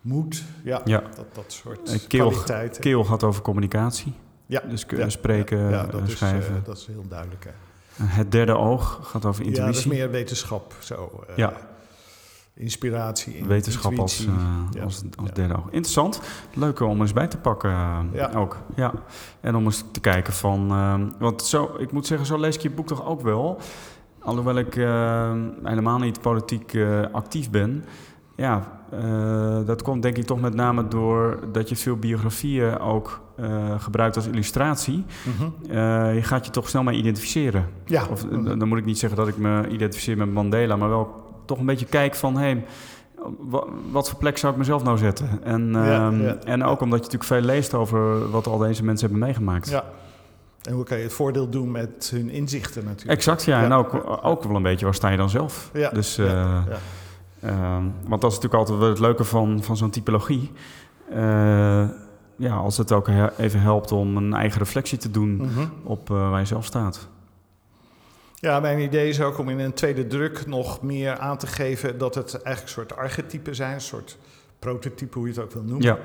moed. Ja, Ja. Dat, dat soort Eh, keel- kwaliteiten. Keel gaat over communicatie. ja. Dus kunnen ja, spreken, ja, ja, dat, eh, is, schrijven. eh, dat is heel duidelijk. Hè. Het derde oog gaat over Ja, dat is intuïtie. meer wetenschap. Zo, eh, Ja. Inspiratie. in- Wetenschap als, intuïtie. eh, als, derde oog. Interessant. Leuk om eens bij te pakken eh, Ja. ook. Ja. En om eens te kijken van... want zo, ik moet zeggen, zo lees ik je boek toch ook wel. Alhoewel ik ehm, helemaal niet politiek eh, actief ben. Ja, eh, dat komt denk ik toch met name door dat je veel biografieën ook eh, gebruikt als illustratie. Mhm. Je gaat je toch snel mee identificeren. Ja, Of, dan moet ik niet zeggen dat ik me identificeer met Mandela, maar wel toch een beetje kijk van... Hey, wa- wat voor plek zou ik mezelf nou zetten? En, Ja, ehm, ja. en ook omdat je natuurlijk veel leest over wat al deze mensen hebben meegemaakt. ja. En hoe kan je het voordeel doen met hun inzichten natuurlijk. Exact, ja. Ja. En ook, ook wel een beetje, waar sta je dan zelf? Ja, Dus, ja, eh, ja. ehm, want dat is natuurlijk altijd wel het leuke van, van zo'n typologie. Eh, ja, als het ook he- even helpt om een eigen reflectie te doen Mhm. op eh, waar je zelf staat. Ja, mijn idee is ook om in een tweede druk nog meer aan te geven dat het eigenlijk een soort archetypen zijn, een soort prototype, hoe je het ook wil noemen. Ja,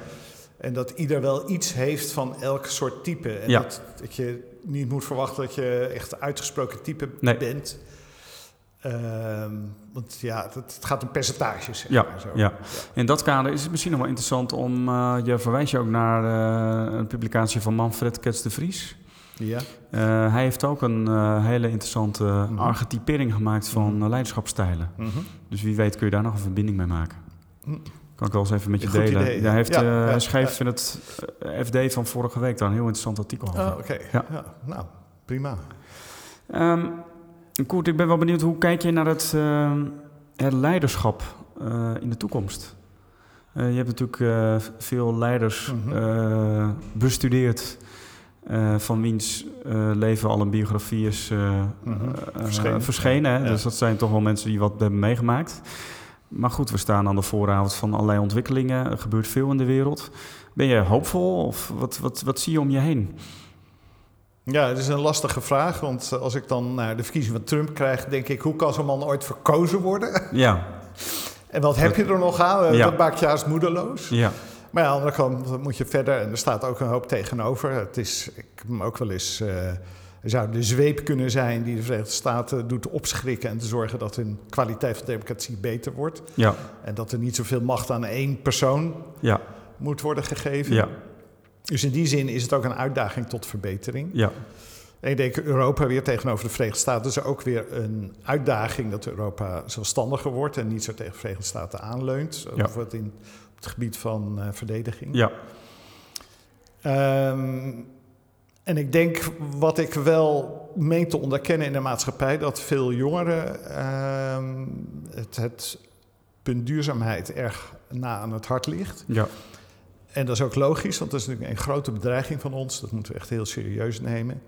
En dat ieder wel iets heeft van elk soort type. En Ja. dat, dat je niet moet verwachten dat je echt uitgesproken type Nee. bent. Ehm, want ja, het, het gaat om percentages. Zeg Ja, maar, zo. ja. In dat kader is het misschien nog wel interessant om... eh, je verwijst je ook naar eh, een publicatie van Manfred Kets de Vries. Ja. Eh, hij heeft ook een hele interessante Mhm. archetypering gemaakt van Mhm. leiderschapsstijlen. Mhm. Dus wie weet kun je daar nog een verbinding mee maken. Kan ik wel eens even met je Goed delen. idee, ja. hij, heeft, Ja, eh, schreef in het eh, FD van vorige week daar een heel interessant artikel over. Oh, Oké, Ja. ja. nou, prima. Ehm, Koert, ik ben wel benieuwd, hoe kijk je naar het, ehm, het leiderschap eh, in de toekomst? Je hebt natuurlijk veel leiders Mhm. bestudeerd, van wiens leven al een biografie is Mhm. Verschenen. verschenen. hè? Ja. Dus dat zijn toch wel mensen die wat hebben meegemaakt. Maar goed, we staan aan de vooravond van allerlei ontwikkelingen. Er gebeurt veel in de wereld. Ben je hoopvol of wat, wat, wat zie je om je heen? Ja, het is een lastige vraag. Want als ik dan naar de verkiezing van Trump krijg, denk ik: hoe kan zo'n man ooit verkozen worden? Ja. (laughs) en wat heb je er nog aan? Ja. Dat maakt je juist moedeloos. Ja. Maar aan de andere kant moet je verder, en er staat ook een hoop tegenover. Het is, ik heb hem ook wel eens. eh, zou de zweep kunnen zijn die de Verenigde Staten doet opschrikken en te zorgen dat hun kwaliteit van democratie beter wordt. Ja. En dat er niet zoveel macht aan één persoon Ja. moet worden gegeven. Ja. Dus in die zin is het ook een uitdaging tot verbetering. Ja. En ik denk Europa weer tegenover de Verenigde Staten is ook weer een uitdaging dat Europa zelfstandiger wordt en niet zo tegen de Verenigde Staten aanleunt. Ja. Bijvoorbeeld in het gebied van eh, verdediging. Ja. Ehm, en ik denk wat ik wel meen te onderkennen in de maatschappij, dat veel jongeren ehm, het, het punt duurzaamheid erg na aan het hart ligt. Ja. En dat is ook logisch, want dat is natuurlijk een grote bedreiging van ons. Dat moeten we echt heel serieus nemen.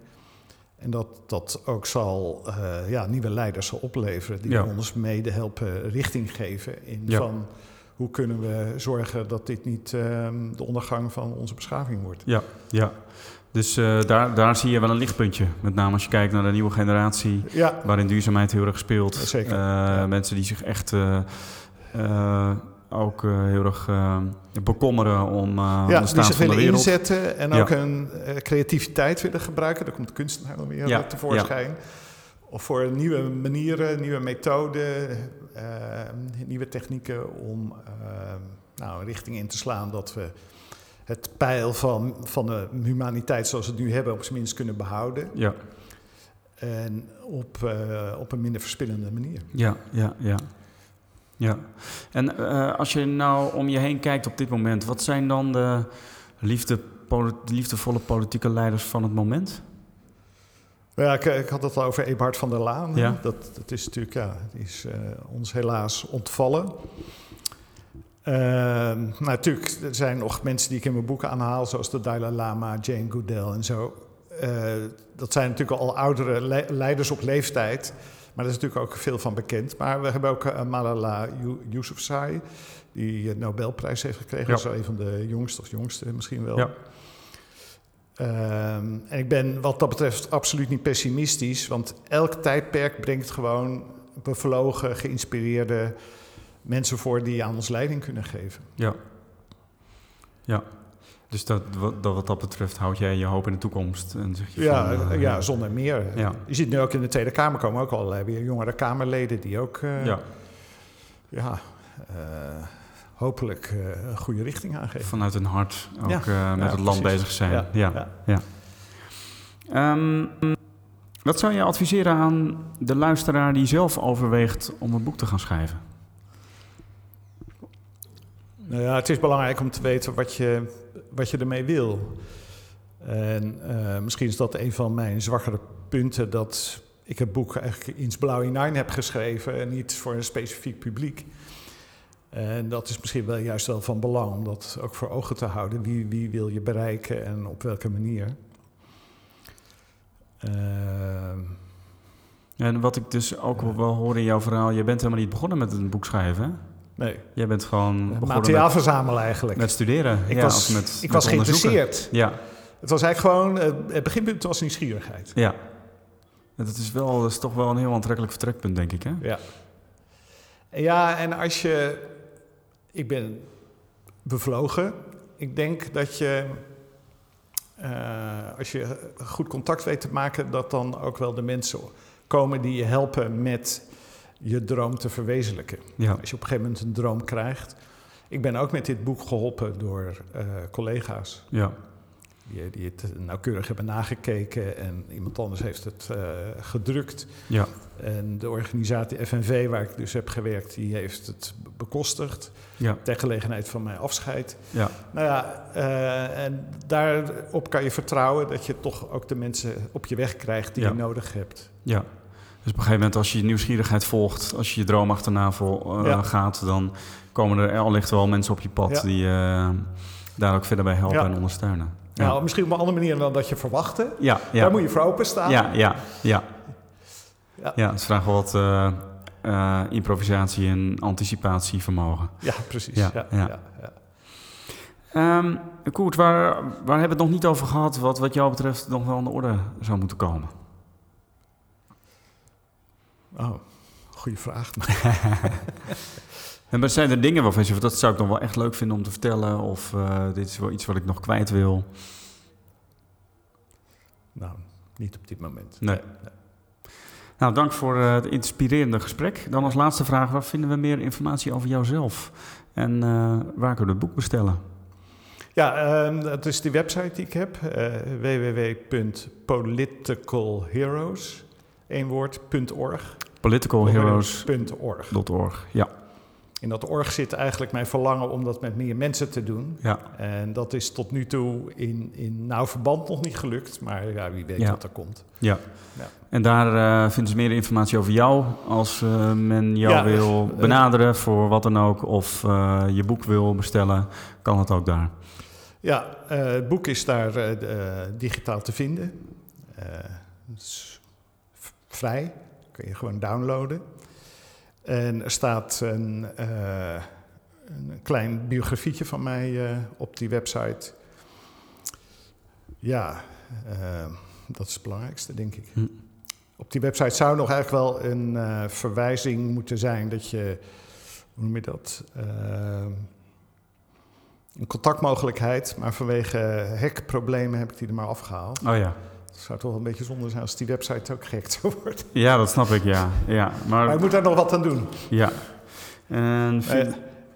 En dat dat ook zal eh, ja, nieuwe leiders zal opleveren die Ja. ons mede helpen richting geven in Ja. van hoe kunnen we zorgen dat dit niet ehm, de ondergang van onze beschaving wordt. Ja. Ja. Dus eh, daar, daar zie je wel een lichtpuntje. Met name als je kijkt naar de nieuwe generatie. Ja, waarin duurzaamheid heel erg speelt. Ja, zeker. Eh, Ja. Mensen die zich echt eh, ook heel erg bekommeren om, eh, om ja de staat van de willen wereld. inzetten en Ja. ook hun creatieviteit willen gebruiken. Daar komt kunstenaar dan weer Ja, tevoorschijn. Of voor nieuwe manieren, nieuwe methoden, nieuwe technieken om nou, een richting in te slaan dat we het pijl van, van de humaniteit zoals we het nu hebben op zijn minst kunnen behouden. Ja, En op, eh, op een minder verspillende manier. ja, ja, ja. ja. En eh, als je nou om je heen kijkt op dit moment, wat zijn dan de liefde, poli- liefdevolle politieke leiders van het moment? Ja, ik, ik had het al over Eberhard van der Laan. Ja. Dat, dat is natuurlijk, ja, die is eh, ons helaas ontvallen. Ehm, nou, natuurlijk, er zijn nog mensen die ik in mijn boeken aanhaal, zoals de Dalai Lama, Jane Goodell en zo. Eh, dat zijn natuurlijk al oudere le- leiders op leeftijd, maar daar is natuurlijk ook veel van bekend. Maar we hebben ook eh, Malala Yousafzai, die de Nobelprijs heeft gekregen. Ja. Dat is een van de jongste of jongste misschien wel. Ja. Ehm, en ik ben wat dat betreft absoluut niet pessimistisch, want elk tijdperk brengt gewoon bevlogen, geïnspireerde mensen voor die aan ons leiding kunnen geven. Ja. Ja. Dus dat, wat, dat, wat dat betreft houd jij je hoop in de toekomst. En zeg je Ja, van, eh, ja, zonder meer. Ja. Je ziet nu ook in de Tweede Kamer komen ook allerlei weer jongere Kamerleden die ook eh, ja. ja, eh, hopelijk een goede richting aangeven. vanuit hun hart ook Ja. met het land precies. bezig zijn. Ja, Ja, ja. ja. Ehm, wat zou je adviseren aan de luisteraar die zelf overweegt om een boek te gaan schrijven? Nou ja, het is belangrijk om te weten wat je, wat je ermee wil. En eh, misschien is dat een van mijn zwakkere punten dat ik het boek eigenlijk in blauw in nine heb geschreven en niet voor een specifiek publiek. En dat is misschien wel juist wel van belang om dat ook voor ogen te houden. Wie, wie wil je bereiken en op welke manier? Ehm, En wat ik dus ook wel hoor in jouw verhaal, je bent helemaal niet begonnen met een boek schrijven. Nee, Jij bent gewoon materiaal met, verzamelen eigenlijk. met studeren. ik ja, was, met, ik met was geïnteresseerd. Ja, Het was eigenlijk gewoon, het beginpunt was nieuwsgierigheid. ja. En Dat is, wel, dat is toch wel een heel aantrekkelijk vertrekpunt, denk ik. Hè? Ja. Ja, en als je. Ik ben bevlogen. Ik denk dat je. eh, als je goed contact weet te maken, dat dan ook wel de mensen komen die je helpen met je droom te verwezenlijken. Ja, Als je op een gegeven moment een droom krijgt. Ik ben ook met dit boek geholpen door eh, collega's. ja, Die, die het nauwkeurig hebben nagekeken en iemand anders heeft het eh, gedrukt. ja, En de organisatie FNV, waar ik dus heb gewerkt, die heeft het bekostigd. ja, Ter gelegenheid van mijn afscheid. ja, Nou ja, eh, en daarop kan je vertrouwen dat je toch ook de mensen op je weg krijgt die Ja. je nodig hebt. ja. Dus op een gegeven moment, als je je nieuwsgierigheid volgt, als je je droom achterna vol, eh, Ja. gaat, dan komen er allicht wel mensen op je pad Ja. die eh, daar ook verder bij helpen Ja. en ondersteunen. Ja, Nou, misschien op een andere manier dan dat je verwachtte. ja. Daar moet je voor openstaan. Ja, ja, ja. Ja. Ja, het vraagt wel wat, eh, improvisatie en anticipatievermogen. Ja, precies. Ja, Ja, Koert, waar, waar hebben we het nog niet over gehad... wat wat jou betreft nog wel aan de orde zou moeten komen? Oh, goede vraag. En (laughs) maar zijn er dingen waarvan je zegt... dat zou ik nog wel echt leuk vinden om te vertellen... of eh, dit is wel iets wat ik nog kwijt wil? nou, niet op dit moment. Nee. Nou, dank voor eh, het inspirerende gesprek. Dan als laatste vraag, waar vinden we meer informatie over jouzelf? En eh, waar kunnen we het boek bestellen? Ja, ehm, dat is die website die ik heb. eh www.politicalheroes, één woord, .org. Politicalheroes.org. .org. Ja, In dat org zit eigenlijk mijn verlangen om dat met meer mensen te doen. ja. En dat is tot nu toe in, in nauw verband nog niet gelukt, maar ja, wie weet Ja. wat er komt. ja. Ja. En daar eh, vinden ze meer informatie over jou als eh, men jou Ja, wil (laughs) eh, benaderen voor wat dan ook. Of je boek wil bestellen, kan het ook daar. Ja, het boek is daar digitaal te vinden. Vrij, kun je gewoon downloaden. En er staat een, eh, een klein biografietje van mij eh, op die website. Ja, eh, dat is het belangrijkste, denk ik. Hm. Op die website zou nog eigenlijk wel een verwijzing moeten zijn dat je, hoe noem je dat? Een contactmogelijkheid, maar vanwege hackproblemen heb ik die er maar afgehaald. Oh ja. Het zou toch wel een beetje zonde zijn als die website ook gehackt zou worden. Ja, dat snap ik, ja. ja maar, Maar ik moet daar nog wat aan doen. ja. En, vind-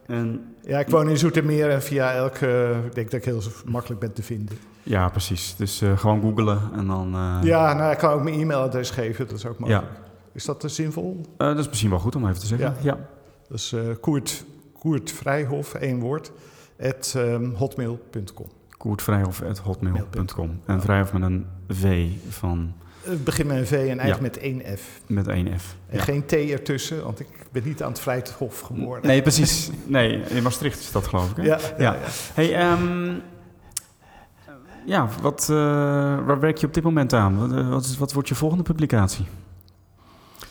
Eh, en Ja, ik woon in Zoetermeer en via elke... Ik denk dat ik heel makkelijk ben te vinden. Ja, precies. Dus eh, gewoon googlen en dan... eh, Ja, nou, ik kan ook mijn e-mailadres geven. Dat is ook mogelijk. Is dat zinvol? dat is misschien wel goed om even te zeggen. Ja. Ja. Dat is Koert, Koert Vrijhof, één woord, at ehm, hotmail.com. Koertvrijhof.hotmail.com En Vrijhof met een V van... Het begint met een V en eindigt Ja. met één F. Met één F. En Ja. geen T ertussen, want ik ben niet aan het Vrijthof geboren. Nee, precies. Nee, in Maastricht is dat geloof ik. Hè? Ja, ja, Ja. Hey, ehm, ja, wat, eh, waar werk je op dit moment aan? Wat, eh, wat, is, wat wordt je volgende publicatie?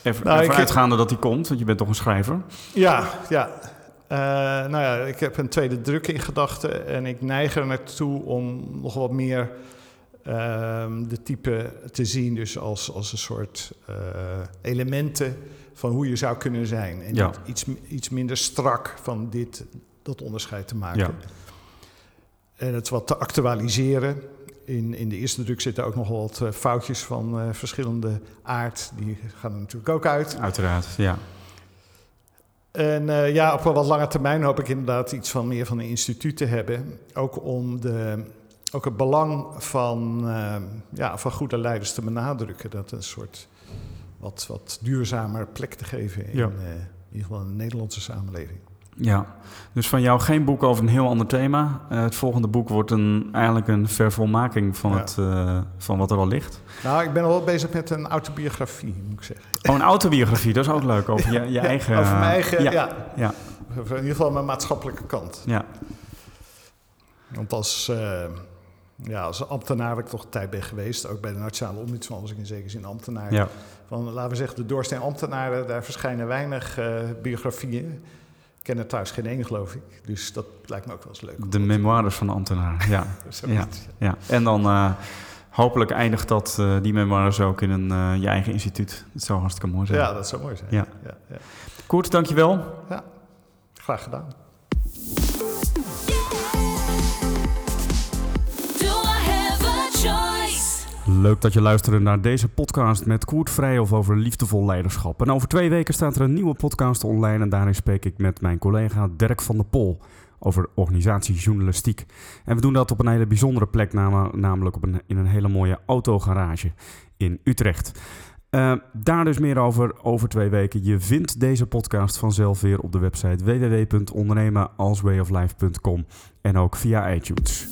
Even, Nou, even uitgaande dat die komt, want je bent toch een schrijver? Ja, ja. Eh, nou ja, ik heb een tweede druk in gedachten en ik neig er naartoe om nog wat meer ehm, de type te zien, dus als, als een soort eh, elementen van hoe je zou kunnen zijn. En Ja. iets, iets minder strak van dit, dat onderscheid te maken. Ja. En het wat te actualiseren. In, in de eerste druk zitten ook nog wat eh, foutjes van verschillende aard. Die gaan er natuurlijk ook uit. Uiteraard, ja. En eh, ja, op een wat lange termijn hoop ik inderdaad iets van meer van een instituut te hebben. Ook om de, ook het belang van, eh, ja, van goede leiders te benadrukken. Dat een soort wat, wat duurzamer plek te geven in, Ja. eh, in ieder geval in de Nederlandse samenleving. Ja, dus van jou geen boek over een heel ander thema. Eh, het volgende boek wordt een, eigenlijk een vervolmaking van, Ja. het, eh, van wat er al ligt. Nou, ik ben al wel bezig met een autobiografie, moet ik zeggen. Oh, een autobiografie, dat is ook leuk. Over je, je Ja, eigen... over mijn eigen, ja. ja. ja. Over in ieder geval mijn maatschappelijke kant. ja. Want als, eh, ja, als ambtenaar waar ik toch een tijd ben geweest, ook bij de Nationale Ombudsman was ik in zekere zin ambtenaar. ja. Van, laten we zeggen, de doorsnee ambtenaren, daar verschijnen weinig eh, biografieën. Ik ken er thuis geen één, geloof ik. Dus dat lijkt me ook wel eens leuk. De memoires van de ambtenaar, ja. (laughs) Zoiets. ja. En dan eh, hopelijk eindigt dat, eh, die memoires ook in een, eh, je eigen instituut. Dat zou hartstikke mooi zijn. Ja, dat zou mooi zijn. Ja. Ja, ja. Koert, dankjewel. Graag gedaan. Leuk dat je luisterde naar deze podcast met Koert Vrijhof over liefdevol leiderschap. En over twee weken staat er een nieuwe podcast online en daarin spreek ik met mijn collega Dirk van der Pol over organisatiejournalistiek. En we doen dat op een hele bijzondere plek, nam- namelijk op een, in een hele mooie autogarage in Utrecht. Eh, daar dus meer over over twee weken. Je vindt deze podcast vanzelf weer op de website www.ondernemenalswayoflife.com en ook via iTunes.